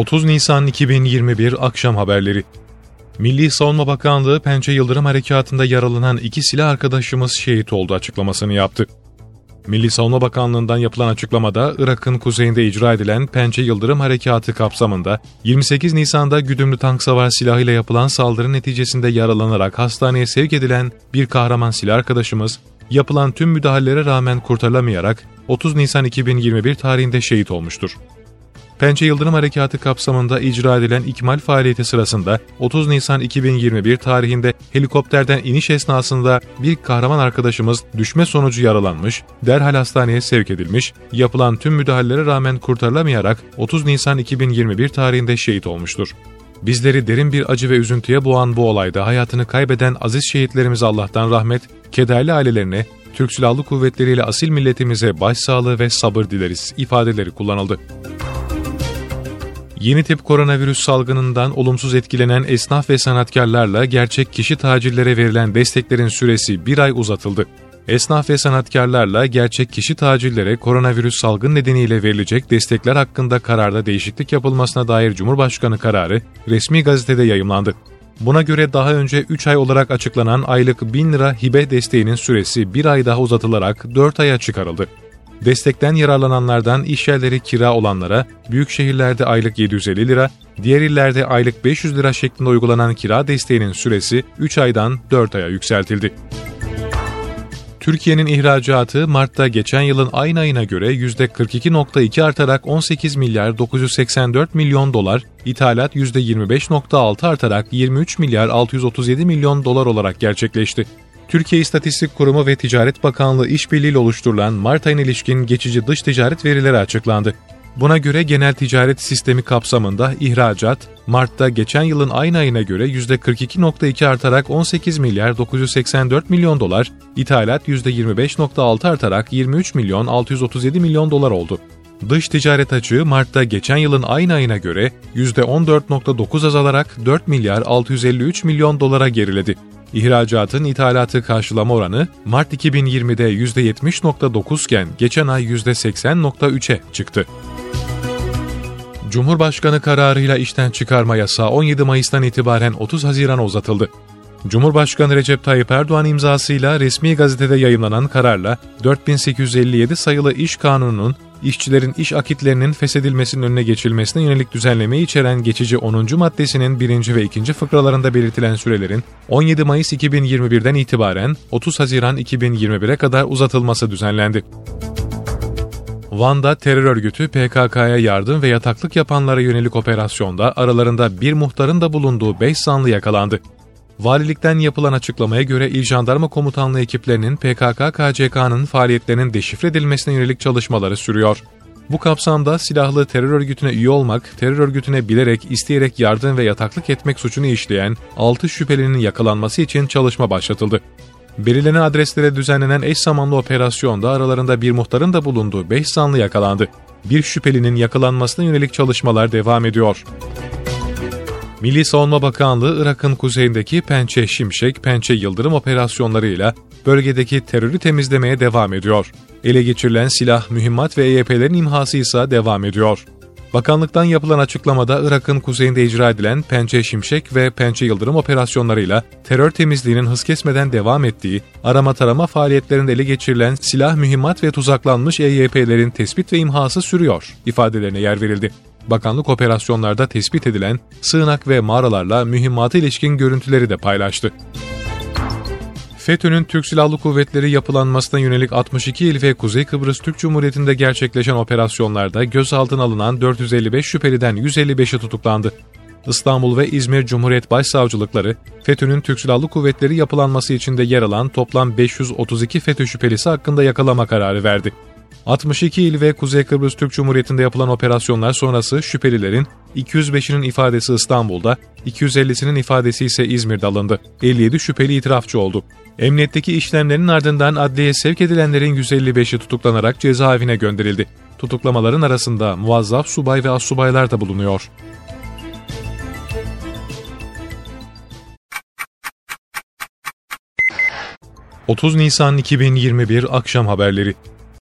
30 Nisan 2021 akşam haberleri. Milli Savunma Bakanlığı Pençe Yıldırım Harekatı'nda yaralanan iki silah arkadaşımız şehit oldu açıklamasını yaptı. Milli Savunma Bakanlığı'ndan yapılan açıklamada Irak'ın kuzeyinde icra edilen Pençe Yıldırım Harekatı kapsamında 28 Nisan'da güdümlü tank savar silahıyla yapılan saldırı neticesinde yaralanarak hastaneye sevk edilen bir kahraman silah arkadaşımız yapılan tüm müdahalelere rağmen kurtarılamayarak 30 Nisan 2021 tarihinde şehit olmuştur. Pençe Yıldırım Harekatı kapsamında icra edilen ikmal faaliyeti sırasında 30 Nisan 2021 tarihinde helikopterden iniş esnasında bir kahraman arkadaşımız düşme sonucu yaralanmış, derhal hastaneye sevk edilmiş, yapılan tüm müdahalelere rağmen kurtarılamayarak 30 Nisan 2021 tarihinde şehit olmuştur. Bizleri derin bir acı ve üzüntüye boğan bu olayda hayatını kaybeden aziz şehitlerimize Allah'tan rahmet, kederli ailelerine, Türk Silahlı Kuvvetleri ile asil milletimize başsağlığı ve sabır dileriz ifadeleri kullanıldı. Yeni tip koronavirüs salgınından olumsuz etkilenen esnaf ve sanatkarlarla gerçek kişi tacirlere verilen desteklerin süresi bir ay uzatıldı. Esnaf ve sanatkarlarla gerçek kişi tacirlere koronavirüs salgın nedeniyle verilecek destekler hakkında kararda değişiklik yapılmasına dair Cumhurbaşkanı kararı resmi gazetede yayımlandı. Buna göre daha önce 3 ay olarak açıklanan aylık 1000 lira hibe desteğinin süresi bir ay daha uzatılarak 4 aya çıkarıldı. Destekten yararlananlardan işyerleri kira olanlara büyük şehirlerde aylık 750 lira, diğer illerde aylık 500 lira şeklinde uygulanan kira desteğinin süresi 3 aydan 4 aya yükseltildi. Türkiye'nin ihracatı Mart'ta geçen yılın aynı ayına göre %42.2 artarak 18 milyar 984 milyon dolar, ithalat %25.6 artarak 23 milyar 637 milyon dolar olarak gerçekleşti. Türkiye İstatistik Kurumu ve Ticaret Bakanlığı işbirliğiyle oluşturulan Mart ayına ilişkin geçici dış ticaret verileri açıklandı. Buna göre genel ticaret sistemi kapsamında ihracat, Mart'ta geçen yılın aynı ayına göre %42.2 artarak 18 milyar 984 milyon dolar, ithalat %25.6 artarak 23 milyon 637 milyon dolar oldu. Dış ticaret açığı Mart'ta geçen yılın aynı ayına göre %14.9 azalarak 4 milyar 653 milyon dolara geriledi. İhracatın ithalatı karşılama oranı Mart 2020'de %70.9 iken geçen ay %80.3'e çıktı. Cumhurbaşkanı kararıyla işten çıkarma yasağı 17 Mayıs'tan itibaren 30 Haziran'a uzatıldı. Cumhurbaşkanı Recep Tayyip Erdoğan imzasıyla resmi gazetede yayımlanan kararla 4857 sayılı İş Kanunu'nun işçilerin iş akitlerinin feshedilmesinin önüne geçilmesine yönelik düzenlemeyi içeren geçici 10. maddesinin 1. ve 2. fıkralarında belirtilen sürelerin 17 Mayıs 2021'den itibaren 30 Haziran 2021'e kadar uzatılması düzenlendi. Van'da terör örgütü PKK'ya yardım ve yataklık yapanlara yönelik operasyonda aralarında bir muhtarın da bulunduğu 5 zanlı yakalandı. Valilikten yapılan açıklamaya göre İl Jandarma Komutanlığı ekiplerinin PKK-KCK'nın faaliyetlerinin deşifre edilmesine yönelik çalışmaları sürüyor. Bu kapsamda silahlı terör örgütüne üye olmak, terör örgütüne bilerek, isteyerek yardım ve yataklık etmek suçunu işleyen 6 şüphelinin yakalanması için çalışma başlatıldı. Belirlenen adreslere düzenlenen eş zamanlı operasyonda aralarında bir muhtarın da bulunduğu 5 zanlı yakalandı. Bir şüphelinin yakalanmasına yönelik çalışmalar devam ediyor. Milli Savunma Bakanlığı Irak'ın kuzeyindeki Pençe Şimşek, Pençe Yıldırım operasyonlarıyla bölgedeki terörü temizlemeye devam ediyor. Ele geçirilen silah, mühimmat ve EYP'lerin imhası ise devam ediyor. Bakanlıktan yapılan açıklamada Irak'ın kuzeyinde icra edilen Pençe Şimşek ve Pençe Yıldırım operasyonlarıyla terör temizliğinin hız kesmeden devam ettiği, arama tarama faaliyetlerinde ele geçirilen silah, mühimmat ve tuzaklanmış EYP'lerin tespit ve imhası sürüyor ifadelerine yer verildi. Bakanlık operasyonlarda tespit edilen sığınak ve mağaralarla mühimmata ilişkin görüntüleri de paylaştı. FETÖ'nün Türk Silahlı Kuvvetleri yapılanmasına yönelik 62 il ve Kuzey Kıbrıs Türk Cumhuriyeti'nde gerçekleşen operasyonlarda gözaltına alınan 455 şüpheliden 155'i tutuklandı. İstanbul ve İzmir Cumhuriyet Başsavcılıkları, FETÖ'nün Türk Silahlı Kuvvetleri yapılanması içinde yer alan toplam 532 FETÖ şüphelisi hakkında yakalama kararı verdi. 62 il ve Kuzey Kıbrıs Türk Cumhuriyeti'nde yapılan operasyonlar sonrası şüphelilerin 205'inin ifadesi İstanbul'da, 250'sinin ifadesi ise İzmir'de alındı. 57 şüpheli itirafçı oldu. Emniyetteki işlemlerin ardından adliyeye sevk edilenlerin 155'i tutuklanarak cezaevine gönderildi. Tutuklamaların arasında muazzaf subay ve assubaylar da bulunuyor. ...30 Nisan 2021 akşam haberleri